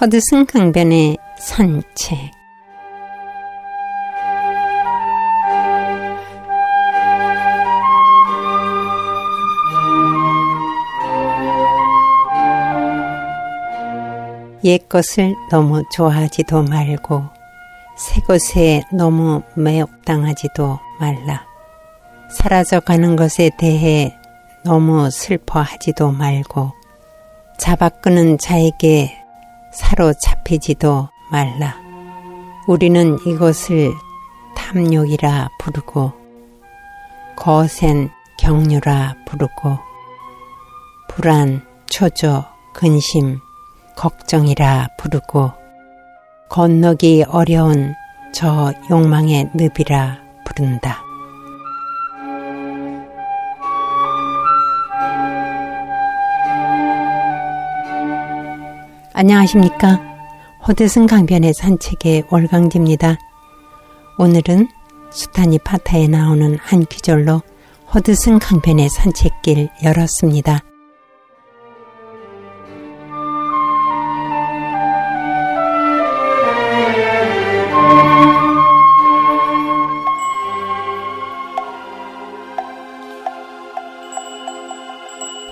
허드슨 강변의 산책 옛 것을 너무 좋아하지도 말고 새 것에 너무 매혹당하지도 말라. 사라져가는 것에 대해 너무 슬퍼하지도 말고 잡아끄는 자에게 사로잡히지도 말라. 우리는 이것을 탐욕이라 부르고 거센 경유라 부르고 불안, 초조, 근심, 걱정이라 부르고 건너기 어려운 저 욕망의 늪이라 부른다. 안녕하십니까. 호드슨 강변의 산책의 월강지입니다. 오늘은 수타니 파타에 나오는 한 귀절로 호드슨 강변의 산책길 열었습니다.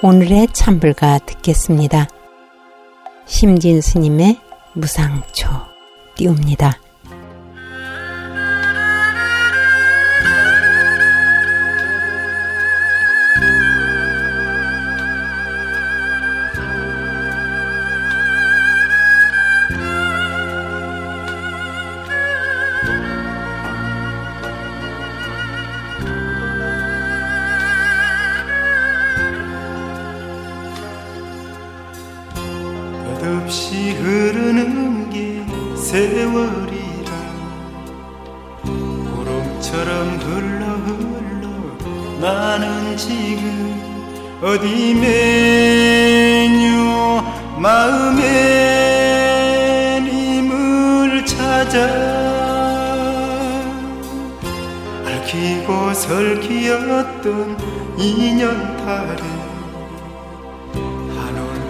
오늘의 찬불가 듣겠습니다. 심진 스님의 무상초 띄웁니다. 세월이라 구름처럼 흘러 흘러 나는 지금 어디 메뉴? 마음의 님을 찾아 얽히고 설키었던 인연 탈에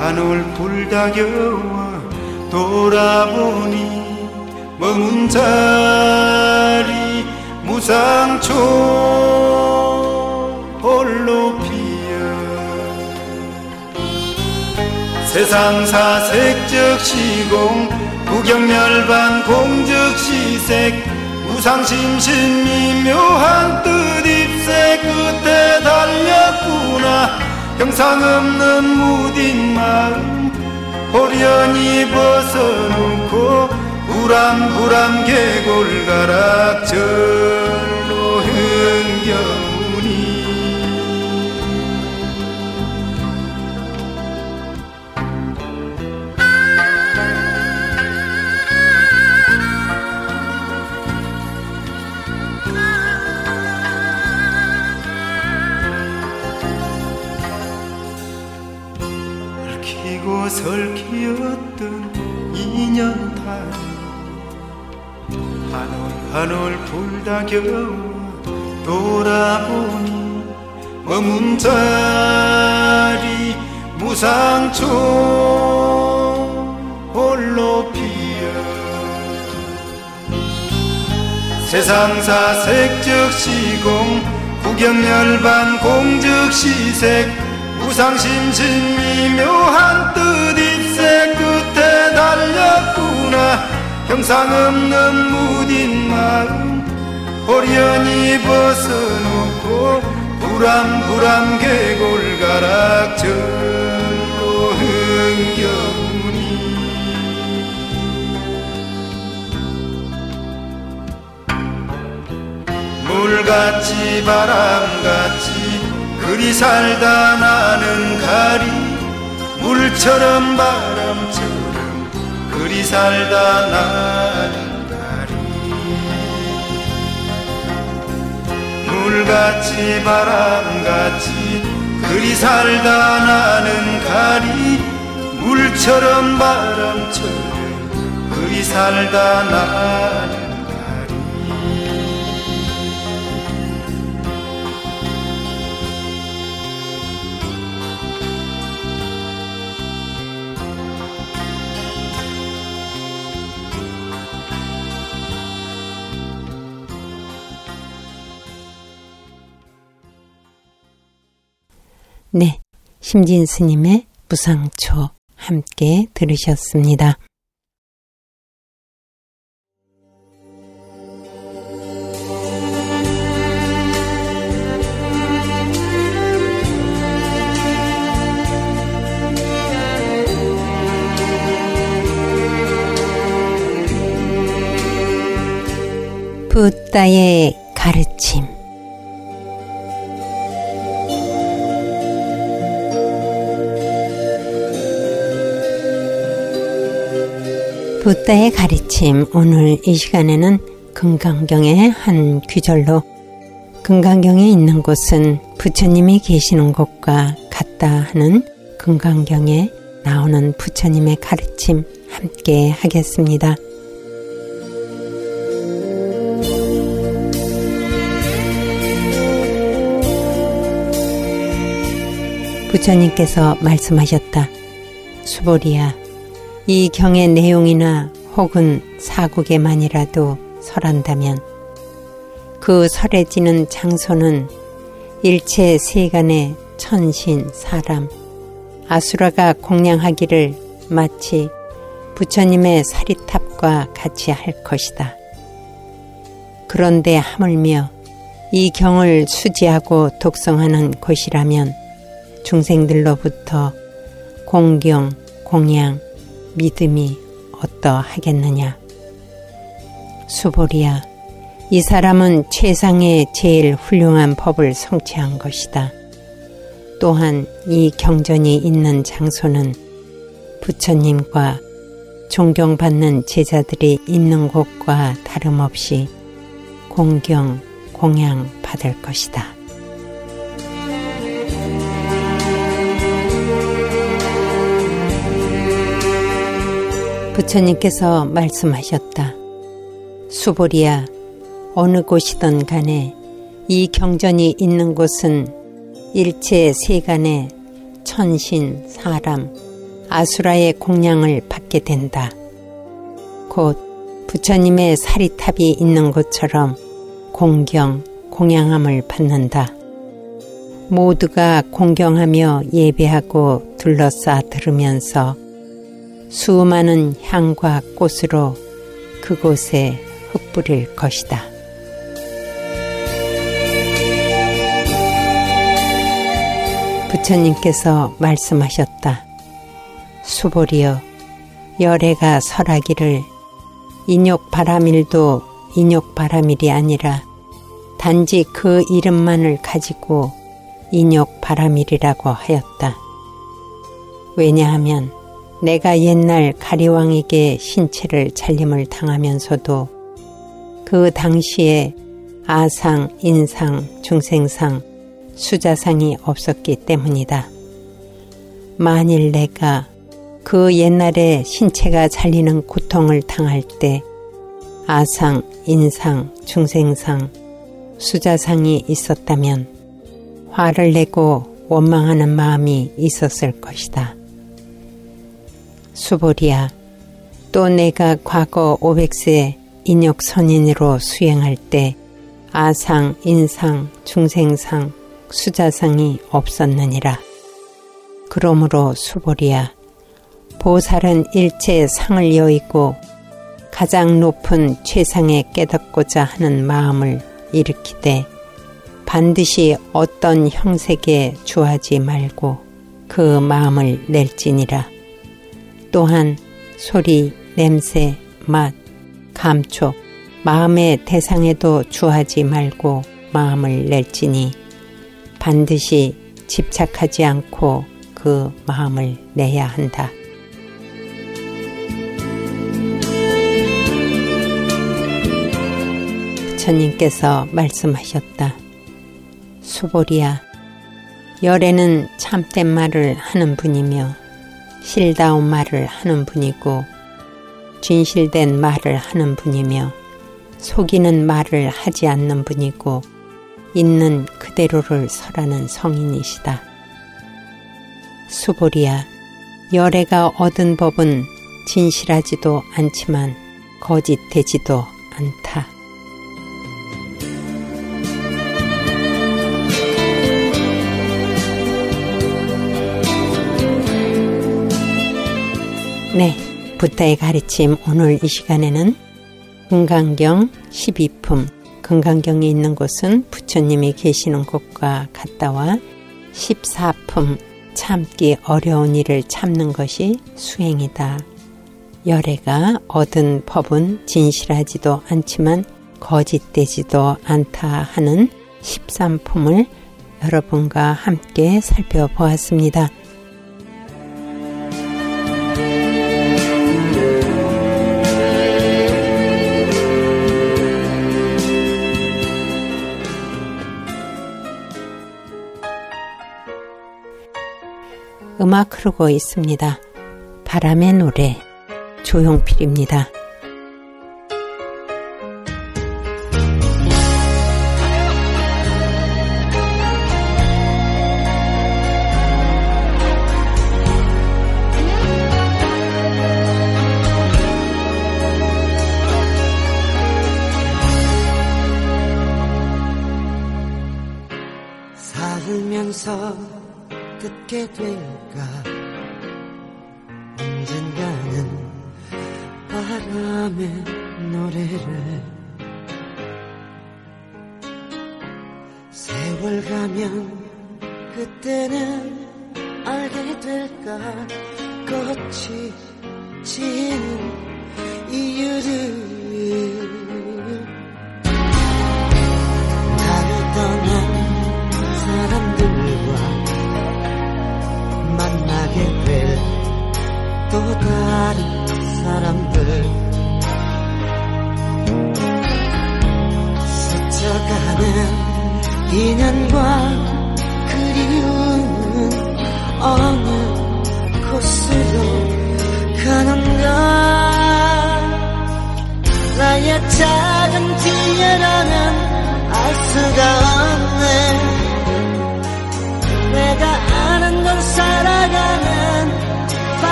한올 불다겨와 돌아보니 머문 자리 무상초 홀로 피어. 세상 사색적 시공 구경멸반 공적 시색 무상심신 미묘한 뜻 입새 끝에 달렸구나. 형상 없는 무딘 마음 호련히 벗어놓고 불암불암 계골가락절 겨와 돌아보니 머문 자리 무상초 홀로 피어. 세상사 색적 시공 구경열반 공적 시색 무상심신 미묘한 뜻 입새 끝에 달렸구나. 형상 없는 무딘 마음 호련히 벗어놓고 불암불암 계골가락절로 흥겨우니. 물같이 바람같이 그리 살다 나는 가리 물처럼 바람처럼 그리 살다 나는 물같이 바람같이 그리 살다 나는 가리 물처럼 바람처럼 그리 살다 나는 네, 심진 스님의 무상초 함께 들으셨습니다. 붓다의 가르침 부다의 가르침 오늘 이 시간에는 금강경의 한 귀절로 금강경에 있는 곳은 부처님이 계시는 곳과 같다 하는 금강경에 나오는 부처님의 가르침 함께 하겠습니다. 부처님께서 말씀하셨다. 수보리야, 이 경의 내용이나 혹은 사국에만이라도 설한다면 그 설해지는 장소는 일체 세간의 천신, 사람, 아수라가 공양하기를 마치 부처님의 사리탑과 같이 할 것이다. 그런데 하물며 이 경을 수지하고 독성하는 곳이라면 중생들로부터 공경, 공양, 믿음이 어떠하겠느냐. 수보리야, 이 사람은 최상의 제일 훌륭한 법을 성취한 것이다. 또한 이 경전이 있는 장소는 부처님과 존경받는 제자들이 있는 곳과 다름없이 공경, 공양 받을 것이다. 부처님께서 말씀하셨다. 수보리야, 어느 곳이든 간에 이 경전이 있는 곳은 일체 세간의 천신, 사람, 아수라의 공양을 받게 된다. 곧 부처님의 사리탑이 있는 곳처럼 공경, 공양함을 받는다. 모두가 공경하며 예배하고 둘러싸 들으면서 수많은 향과 꽃으로 그곳에 흩뿌릴 것이다. 부처님께서 말씀하셨다. 수보리여, 열애가 설하기를 인욕 바라밀도 인욕 바라밀이 아니라 단지 그 이름만을 가지고 인욕 바라밀이라고 하였다. 왜냐하면 내가 옛날 가리왕에게 신체를 잘림을 당하면서도 그 당시에 아상, 인상, 중생상, 수자상이 없었기 때문이다. 만일 내가 그 옛날에 신체가 잘리는 고통을 당할 때 아상, 인상, 중생상, 수자상이 있었다면 화를 내고 원망하는 마음이 있었을 것이다. 수보리야, 또 내가 과거 500세 인욕 선인으로 수행할 때 아상, 인상, 중생상, 수자상이 없었느니라. 그러므로 수보리야, 보살은 일체 상을 여의고 가장 높은 최상에 깨닫고자 하는 마음을 일으키되 반드시 어떤 형색에 주하지 말고 그 마음을 낼지니라. 또한 소리, 냄새, 맛, 감촉, 마음의 대상에도 주하지 말고 마음을 낼지니 반드시 집착하지 않고 그 마음을 내야 한다. 부처님께서 말씀하셨다. 수보리야, 열애는 참된 말을 하는 분이며 실다운 말을 하는 분이고 진실된 말을 하는 분이며 속이는 말을 하지 않는 분이고 있는 그대로를 설하는 성인이시다. 수보리야, 열애가 얻은 법은 진실하지도 않지만 거짓되지도 않다. 네, 부다의 가르침 오늘 이 시간에는 금강경 12품 금강경에 있는 곳은 부처님이 계시는 곳과 같다와 14품 참기 어려운 일을 참는 것이 수행이다. 열애가 얻은 법은 진실하지도 않지만 거짓되지도 않다 하는 13품을 여러분과 함께 살펴보았습니다. 흐르고 있습니다. 바람의 노래 조용필입니다.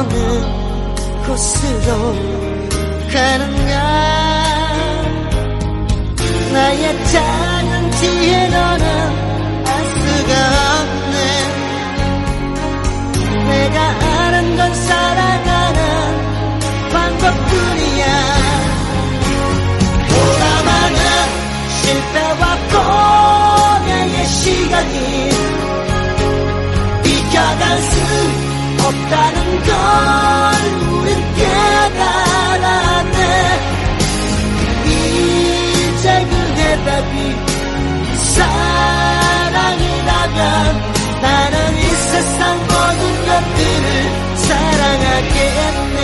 없는 곳으로 가는가 나의 작은 뒤에 너는 알 수가 없네 내가 아는 건 살아가는 방법뿐이야. 돌아가는 실패와 고뇌의 시간이 비켜 간숨 없다는 걸 우린 깨달았네. 이제 그 대답이 사랑이라면 나는 이 세상 모든 것들을 사랑하겠네.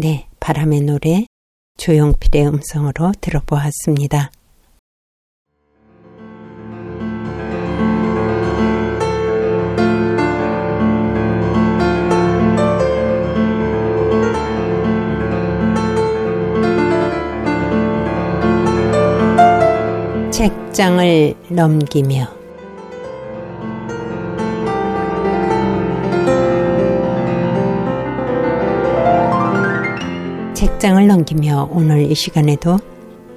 네, 바람의 노래 조용필의 음성으로 들어보았습니다. 책장을 넘기며 책장을 넘기며 오늘 이 시간에도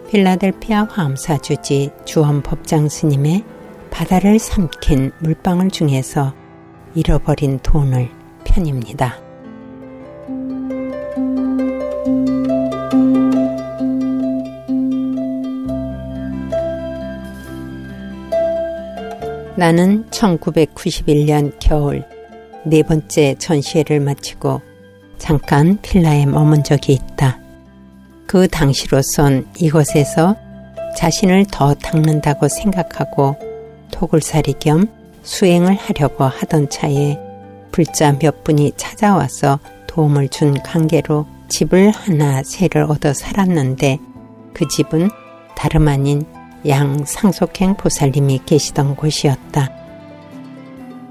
필라델피아 화엄사주지 주원 법장 스님의 바다를 삼킨 물방울 중에서 잃어버린 돈을 편입니다. 나는 1991년 겨울 네 번째 전시회를 마치고 잠깐 필라에 머문 적이 있다. 그 당시로선 이곳에서 자신을 더 닦는다고 생각하고 토굴살이 겸 수행을 하려고 하던 차에 불자 몇 분이 찾아와서 도움을 준 관계로 집을 하나 세를 얻어 살았는데 그 집은 다름 아닌 양 상속행 보살님이 계시던 곳이었다.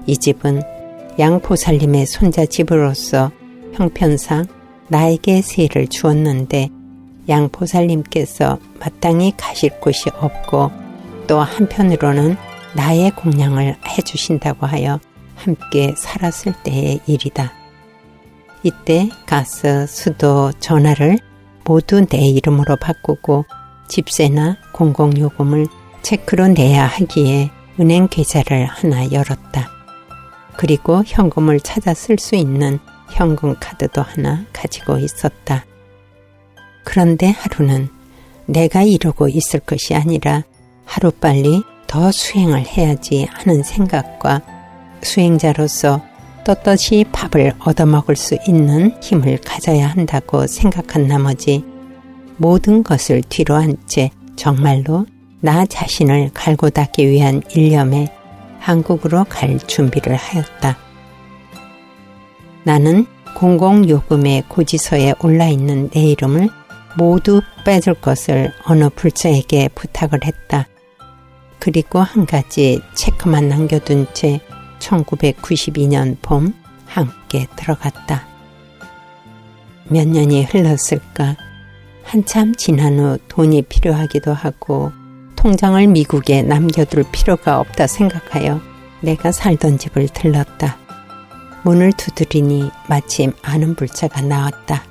이 집은 양 보살님의 손자 집으로서 형편상 나에게 세를 주었는데 양 보살님께서 마땅히 가실 곳이 없고 또 한편으로는 나의 공양을 해주신다고 하여 함께 살았을 때의 일이다. 이때 가스, 수도, 전화를 모두 내 이름으로 바꾸고 집세나 공공요금을 체크로 내야 하기에 은행 계좌를 하나 열었다. 그리고 현금을 찾아 쓸 수 있는 현금 카드도 하나 가지고 있었다. 그런데 하루는 내가 이러고 있을 것이 아니라 하루빨리 더 수행을 해야지 하는 생각과 수행자로서 떳떳이 밥을 얻어먹을 수 있는 힘을 가져야 한다고 생각한 나머지 모든 것을 뒤로 한 채 정말로 나 자신을 갈고 닦기 위한 일념에 한국으로 갈 준비를 하였다. 나는 공공요금의 고지서에 올라 있는 내 이름을 모두 빼줄 것을 어느 불자에게 부탁을 했다. 그리고 한 가지 체크만 남겨둔 채 1992년 봄 함께 들어갔다. 몇 년이 흘렀을까? 한참 지난 후 돈이 필요하기도 하고 통장을 미국에 남겨둘 필요가 없다 생각하여 내가 살던 집을 들렀다. 문을 두드리니 마침 아는 불자가 나왔다.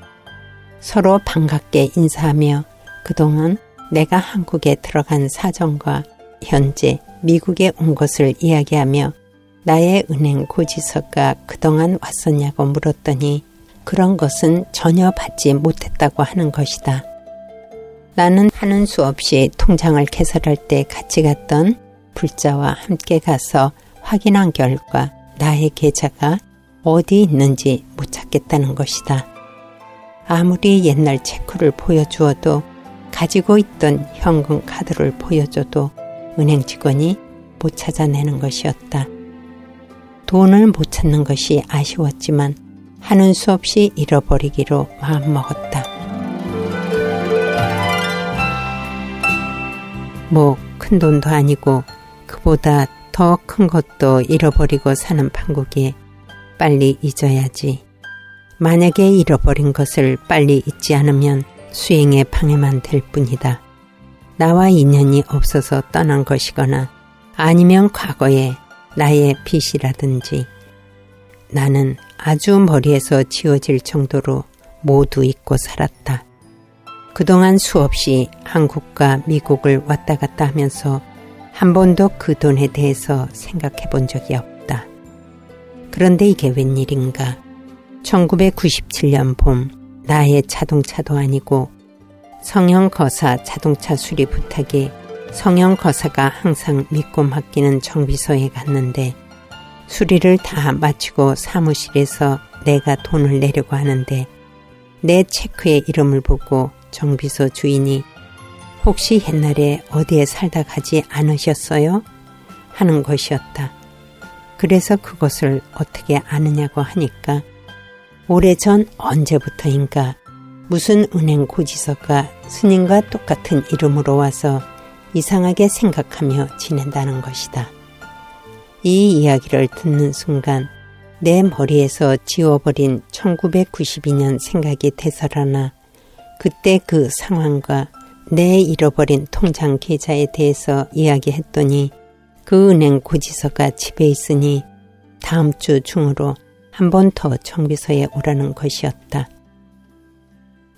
서로 반갑게 인사하며 그동안 내가 한국에 들어간 사정과 현재 미국에 온 것을 이야기하며 나의 은행 고지서가 그동안 왔었냐고 물었더니 그런 것은 전혀 받지 못했다고 하는 것이다. 나는 하는 수 없이 통장을 개설할 때 같이 갔던 불자와 함께 가서 확인한 결과 나의 계좌가 어디 있는지 못 찾겠다는 것이다. 아무리 옛날 체크를 보여주어도 가지고 있던 현금 카드를 보여줘도 은행 직원이 못 찾아내는 것이었다. 돈을 못 찾는 것이 아쉬웠지만 하는 수 없이 잃어버리기로 마음먹었다. 뭐 큰 돈도 아니고 그보다 더 큰 것도 잃어버리고 사는 판국에 빨리 잊어야지. 만약에 잃어버린 것을 빨리 잊지 않으면 수행에 방해만 될 뿐이다. 나와 인연이 없어서 떠난 것이거나 아니면 과거에 나의 빚이라든지 나는 아주 머리에서 지워질 정도로 모두 잊고 살았다. 그동안 수없이 한국과 미국을 왔다 갔다 하면서 한 번도 그 돈에 대해서 생각해 본 적이 없다. 그런데 이게 웬일인가? 1997년 봄 나의 자동차도 아니고 성형 거사 자동차 수리 부탁에 성형 거사가 항상 믿고 맡기는 정비소에 갔는데 수리를 다 마치고 사무실에서 내가 돈을 내려고 하는데 내 체크의 이름을 보고 정비소 주인이 혹시 옛날에 어디에 살다 가지 않으셨어요? 하는 것이었다. 그래서 그것을 어떻게 아느냐고 하니까 오래전 언제부터인가 무슨 은행 고지서가 스님과 똑같은 이름으로 와서 이상하게 생각하며 지낸다는 것이다. 이 이야기를 듣는 순간 내 머리에서 지워버린 1992년 생각이 되살아나 그때 그 상황과 내 잃어버린 통장 계좌에 대해서 이야기했더니 그 은행 고지서가 집에 있으니 다음 주 중으로 한 번 더 정비소에 오라는 것이었다.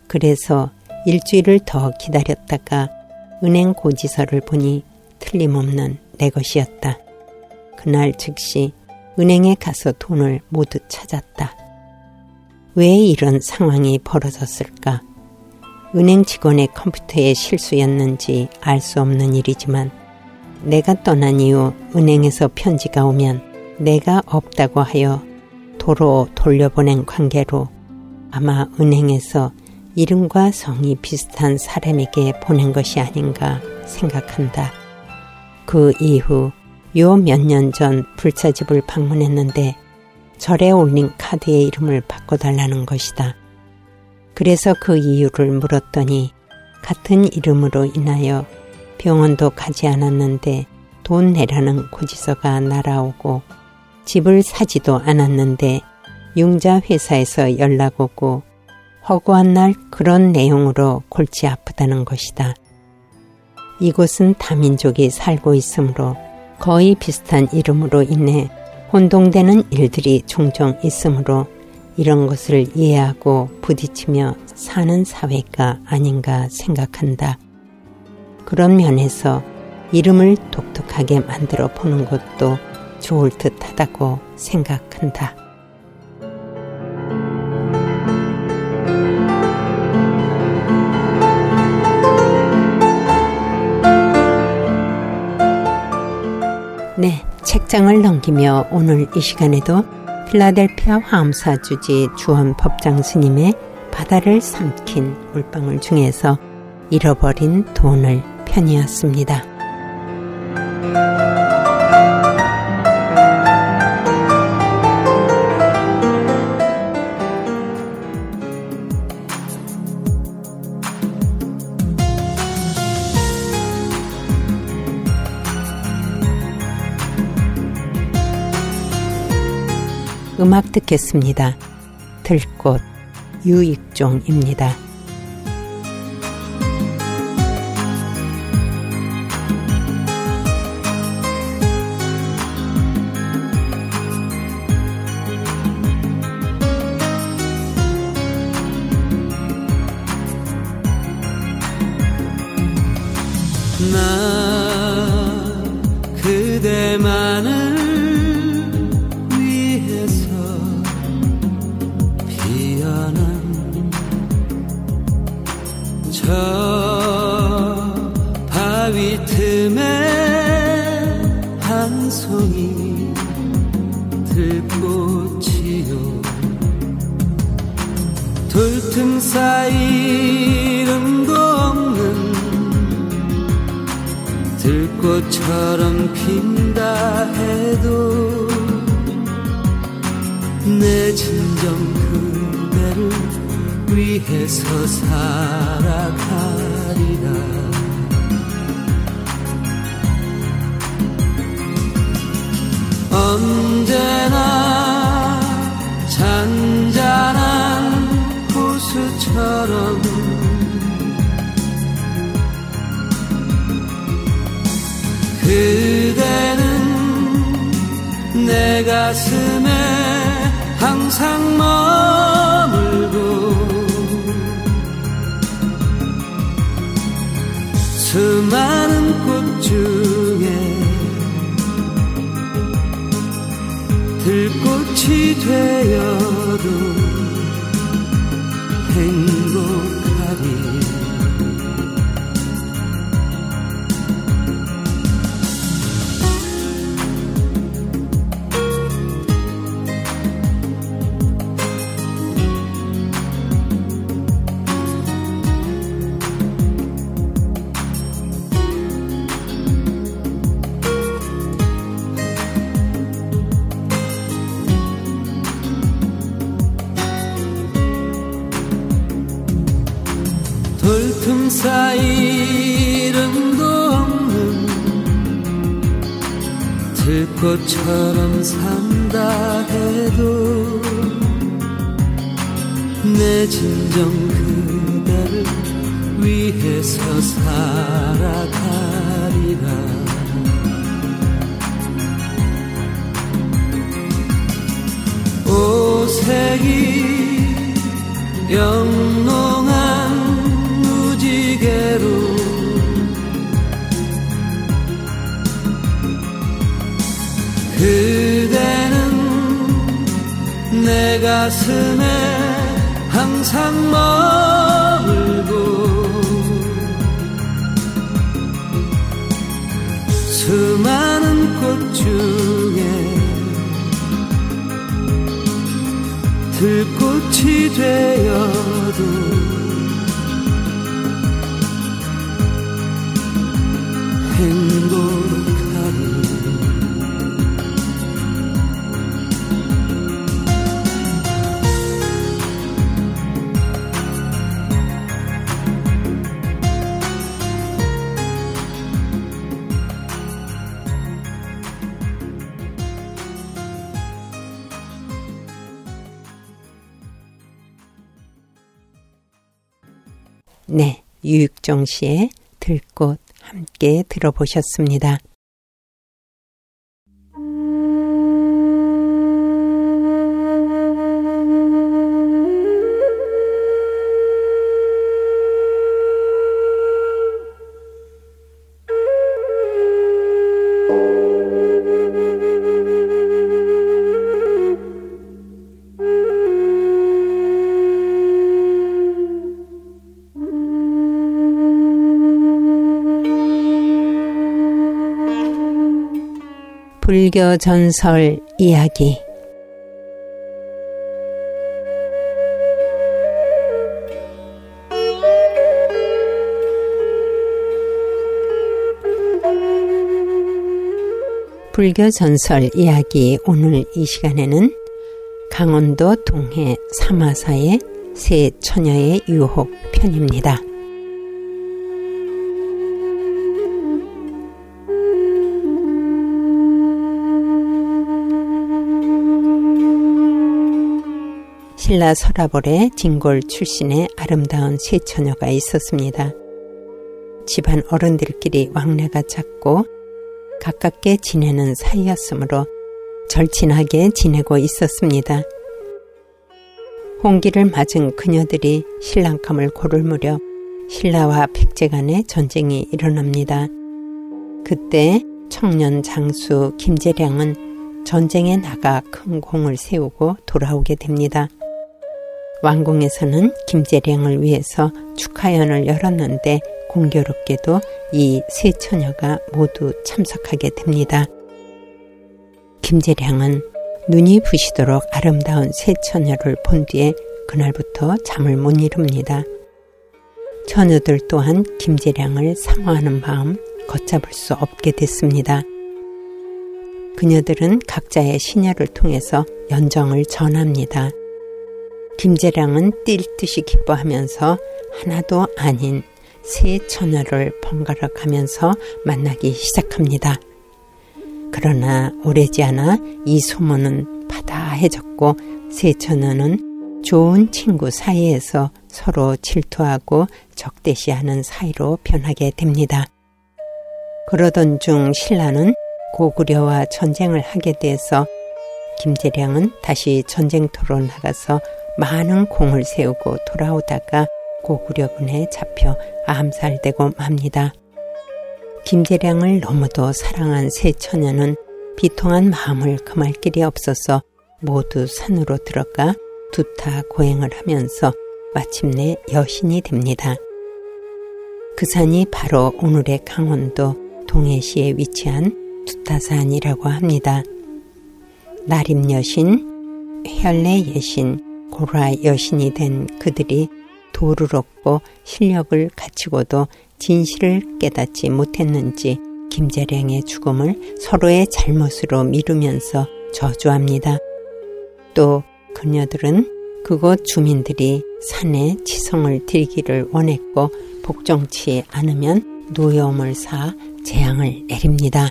그래서 일주일을 더 기다렸다가 은행 고지서를 보니 틀림없는 내 것이었다. 그날 즉시 은행에 가서 돈을 모두 찾았다. 왜 이런 상황이 벌어졌을까? 은행 직원의 컴퓨터의 실수였는지 알 수 없는 일이지만 내가 떠난 이후 은행에서 편지가 오면 내가 없다고 하여 도로 돌려보낸 관계로 아마 은행에서 이름과 성이 비슷한 사람에게 보낸 것이 아닌가 생각한다. 그 이후 요 몇 년 전 불사집을 방문했는데 절에 올린 카드의 이름을 바꿔달라는 것이다. 그래서 그 이유를 물었더니 같은 이름으로 인하여 병원도 가지 않았는데 돈 내라는 고지서가 날아오고 집을 사지도 않았는데 융자 회사에서 연락 오고 허구한 날 그런 내용으로 골치 아프다는 것이다. 이곳은 다민족이 살고 있으므로 거의 비슷한 이름으로 인해 혼동되는 일들이 종종 있으므로 이런 것을 이해하고 부딪히며 사는 사회가 아닌가 생각한다. 그런 면에서 이름을 독특하게 만들어 보는 것도 좋을 듯 하다고 생각한다. 네, 책장을 넘기며 오늘 이 시간에도 필라델피아 화엄사 주지 주원 법장 스님의 바다를 삼킨 물방울 중에서 잃어버린 돈을 편이었습니다. 음악 듣겠습니다. 들꽃 유익종입니다. 들꽃처럼 핀다 해도 내 진정 그대를 위해서 살아가리라. 언제나 잔잔한 호수처럼 그대는 내 가슴에 항상 머물고 수많은 꽃 중에 들꽃이 되어도 꽃처럼 산다 해도 내 진정 그대를 위해서 살아가리라. 오색이 영롱 가슴에 항상 머물고 수많은 꽃 중에 들꽃이 되어도 행복 유익정 씨의 들꽃 함께 들어보셨습니다. 불교 전설 이야기 불교 전설 이야기 오늘 이 시간에는 강원도 동해 사마사의 세 처녀의 유혹 편입니다. 신라 서라벌의 진골 출신의 아름다운 세 처녀가 있었습니다. 집안 어른들끼리 왕래가 잦고 가깝게 지내는 사이였으므로 절친하게 지내고 있었습니다. 홍기를 맞은 그녀들이 신랑감을 고를 무렵 신라와 백제 간의 전쟁이 일어납니다. 그때 청년 장수 김재량은 전쟁에 나가 큰 공을 세우고 돌아오게 됩니다. 왕궁에서는 김재량을 위해서 축하연을 열었는데 공교롭게도 이 세 처녀가 모두 참석하게 됩니다. 김재량은 눈이 부시도록 아름다운 세 처녀를 본 뒤에 그날부터 잠을 못 이룹니다. 처녀들 또한 김재량을 사모하는 마음 걷잡을 수 없게 됐습니다. 그녀들은 각자의 시녀를 통해서 연정을 전합니다. 김재량은 뛸 듯이 기뻐하면서 하나도 아닌 새 처녀를 번갈아 가면서 만나기 시작합니다. 그러나 오래지 않아 이 소문은 바다해졌고 새 처녀는 좋은 친구 사이에서 서로 질투하고 적대시하는 사이로 변하게 됩니다. 그러던 중 신라는 고구려와 전쟁을 하게 돼서 김재량은 다시 전쟁터로 나가서 많은 공을 세우고 돌아오다가 고구려군에 잡혀 암살되고 맙니다. 김재량을 너무도 사랑한 세 처녀는 비통한 마음을 금할 길이 없어서 모두 산으로 들어가 두타 고행을 하면서 마침내 여신이 됩니다. 그 산이 바로 오늘의 강원도 동해시에 위치한 두타산이라고 합니다. 나림 여신, 혈내 예신, 고라 여신이 된 그들이 도를 얻고 실력을 갖추고도 진실을 깨닫지 못했는지 김재량의 죽음을 서로의 잘못으로 미루면서 저주합니다. 또 그녀들은 그곳 주민들이 산에 지성을 들기를 원했고 복종치 않으면 노여움을 사 재앙을 내립니다.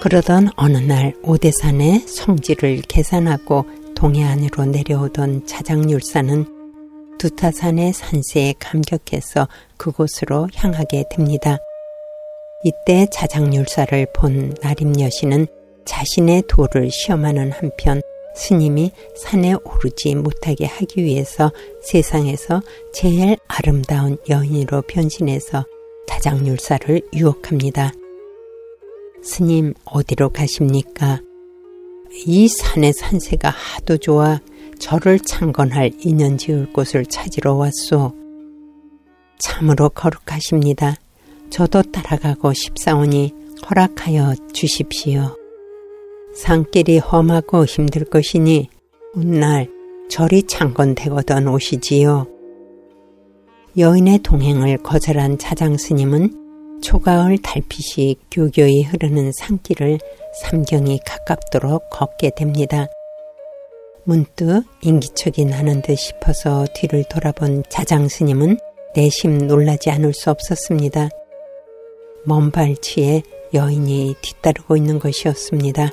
그러던 어느 날 오대산의 성지를 계산하고 동해안으로 내려오던 자장률사는 두타산의 산세에 감격해서 그곳으로 향하게 됩니다. 이때 자장률사를 본 나림 여신은 자신의 도를 시험하는 한편 스님이 산에 오르지 못하게 하기 위해서 세상에서 제일 아름다운 여인으로 변신해서 자장률사를 유혹합니다. 스님 어디로 가십니까? 이 산의 산세가 하도 좋아 저를 창건할 인연 지을 곳을 찾으러 왔소. 참으로 거룩하십니다. 저도 따라가고 싶사오니 허락하여 주십시오. 산길이 험하고 힘들 것이니 훗날 절이 창건되거든 오시지요. 여인의 동행을 거절한 차장 스님은 초가을 달빛이 교교히 흐르는 산길을 삼경이 가깝도록 걷게 됩니다. 문득 인기척이 나는 듯 싶어서 뒤를 돌아본 자장 스님은 내심 놀라지 않을 수 없었습니다. 먼 발치에 여인이 뒤따르고 있는 것이었습니다.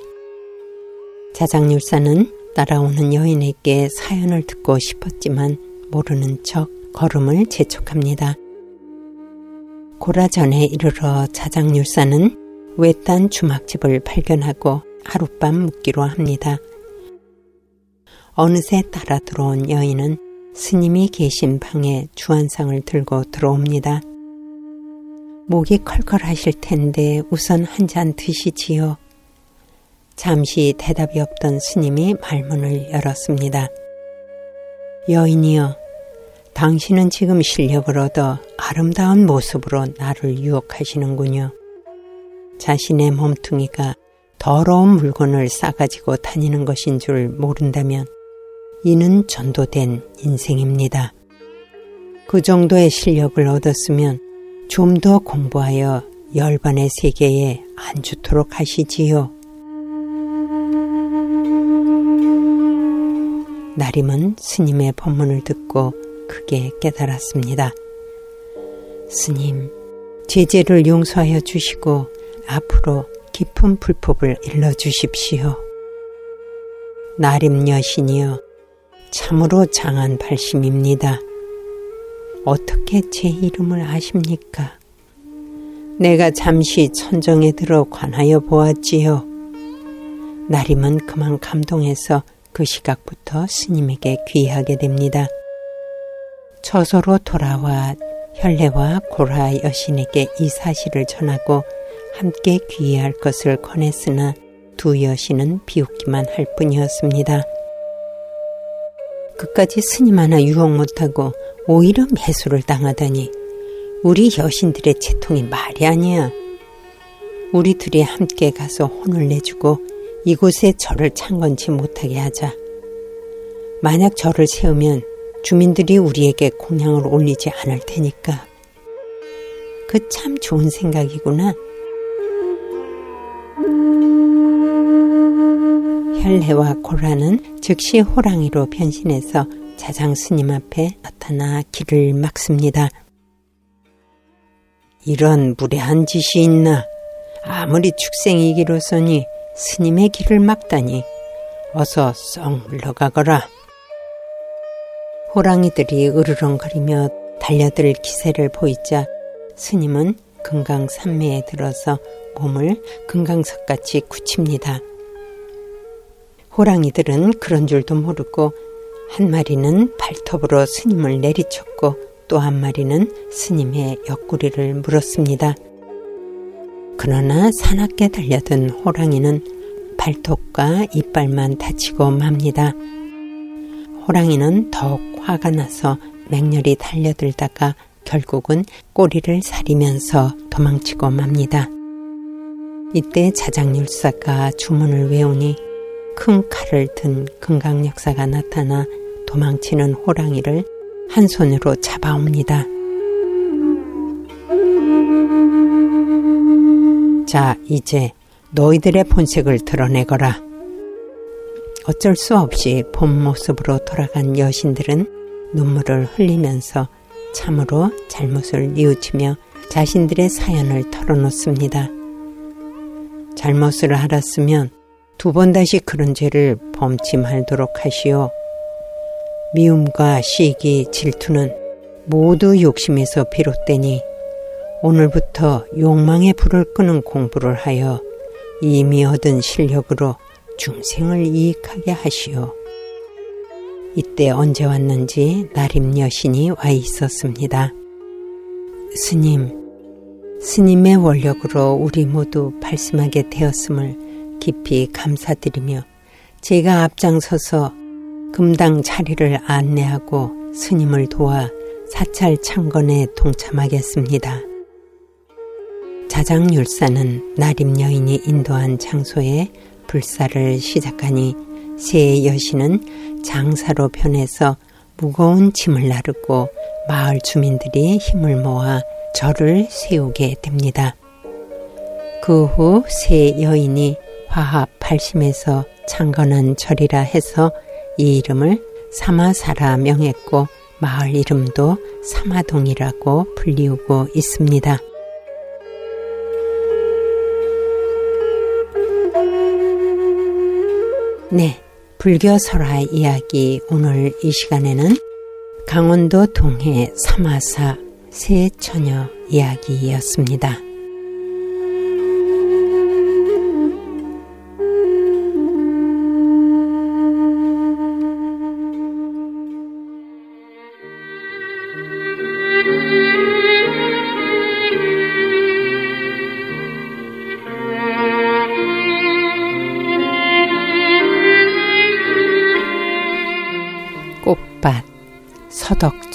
자장률사는 따라오는 여인에게 사연을 듣고 싶었지만 모르는 척 걸음을 재촉합니다. 고라전에 이르러 자장률사는 외딴 주막집을 발견하고 하룻밤 묵기로 합니다. 어느새 따라 들어온 여인은 스님이 계신 방에 주안상을 들고 들어옵니다. 목이 컬컬하실 텐데 우선 한 잔 드시지요. 잠시 대답이 없던 스님이 말문을 열었습니다. 여인이여, 당신은 지금 실력을 얻어 아름다운 모습으로 나를 유혹하시는군요. 자신의 몸뚱이가 더러운 물건을 싸가지고 다니는 것인 줄 모른다면 이는 전도된 인생입니다. 그 정도의 실력을 얻었으면 좀 더 공부하여 열반의 세계에 안주토록 하시지요. 나림은 스님의 법문을 듣고 크게 깨달았습니다. 스님, 제재를 용서하여 주시고 앞으로 깊은 불법을 일러 주십시오. 나림 여신이여, 참으로 장한 발심입니다. 어떻게 제 이름을 아십니까? 내가 잠시 천정에 들어 관하여 보았지요. 나림은 그만 감동해서 그 시각부터 스님에게 귀하게 됩니다. 처소로 돌아와 혈례와 고라 여신에게 이 사실을 전하고 함께 귀의할 것을 권했으나 두 여신은 비웃기만 할 뿐이었습니다. 끝까지 스님 하나 유혹 못하고 오히려 매수를 당하다니 우리 여신들의 채통이 말이 아니야. 우리 둘이 함께 가서 혼을 내주고 이곳에 절을 창건치 못하게 하자. 만약 절을 세우면 주민들이 우리에게 공양을 올리지 않을 테니까. 그 참 좋은 생각이구나. 혈레와 고라는 즉시 호랑이로 변신해서 자장 스님 앞에 나타나 길을 막습니다. 이런 무례한 짓이 있나? 아무리 축생이기로서니 스님의 길을 막다니 어서 썩 물러가거라. 호랑이들이 으르렁거리며 달려들 기세를 보이자 스님은 금강 산매에 들어서 몸을 금강석같이 굳힙니다. 호랑이들은 그런 줄도 모르고 한 마리는 발톱으로 스님을 내리쳤고 또 한 마리는 스님의 옆구리를 물었습니다. 그러나 사납게 달려든 호랑이는 발톱과 이빨만 다치고 맙니다. 호랑이는 더욱 화가 나서 맹렬히 달려들다가 결국은 꼬리를 사리면서 도망치고 맙니다. 이때 자장률사가 주문을 외우니 큰 칼을 든 금강역사가 나타나 도망치는 호랑이를 한 손으로 잡아옵니다. 자, 이제 너희들의 본색을 드러내거라. 어쩔 수 없이 본 모습으로 돌아간 여신들은 눈물을 흘리면서 참으로 잘못을 뉘우치며 자신들의 사연을 털어놓습니다. 잘못을 알았으면 두 번 다시 그런 죄를 범치 말도록 하시오. 미움과 시기, 질투는 모두 욕심에서 비롯되니 오늘부터 욕망의 불을 끄는 공부를 하여 이미 얻은 실력으로 중생을 이익하게 하시오. 이때 언제 왔는지 나림 여신이 와 있었습니다. 스님, 스님의 원력으로 우리 모두 발심하게 되었음을 깊이 감사드리며 제가 앞장서서 금당 자리를 안내하고 스님을 도와 사찰 창건에 동참하겠습니다. 자장율사는 나림 여인이 인도한 장소에 불사를 시작하니 새 여신은 장사로 변해서 무거운 짐을 나르고 마을 주민들이 힘을 모아 절을 세우게 됩니다. 그 후 새 여인이 화합 8심에서 창건한 절이라 해서 이 이름을 사마사라 명했고 마을 이름도 사마동이라고 불리우고 있습니다. 네. 불교 설화 이야기 오늘 이 시간에는 강원도 동해 사마사 새 처녀 이야기였습니다.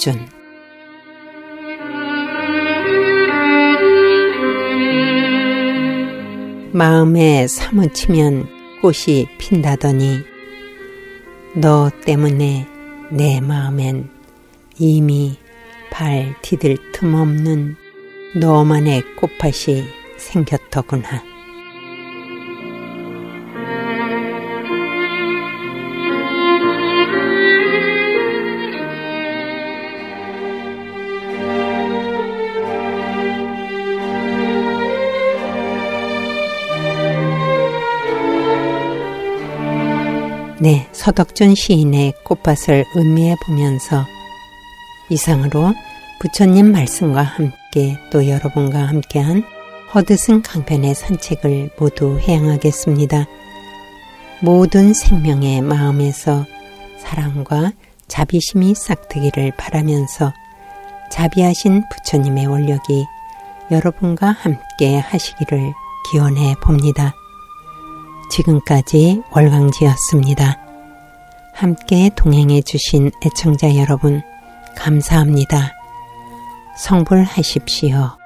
서덕준 마음에 사무치면 꽃이 핀다더니 너 때문에 내 마음엔 이미 발 디딜 틈 없는 너만의 꽃밭이 생겼더구나. 네, 서덕준 시인의 꽃밭을 음미해 보면서 이상으로 부처님 말씀과 함께 또 여러분과 함께한 허드슨 강변의 산책을 모두 해양하겠습니다. 모든 생명의 마음에서 사랑과 자비심이 싹트기를 바라면서 자비하신 부처님의 원력이 여러분과 함께 하시기를 기원해 봅니다. 지금까지 월광지였습니다. 함께 동행해 주신 애청자 여러분, 감사합니다. 성불하십시오.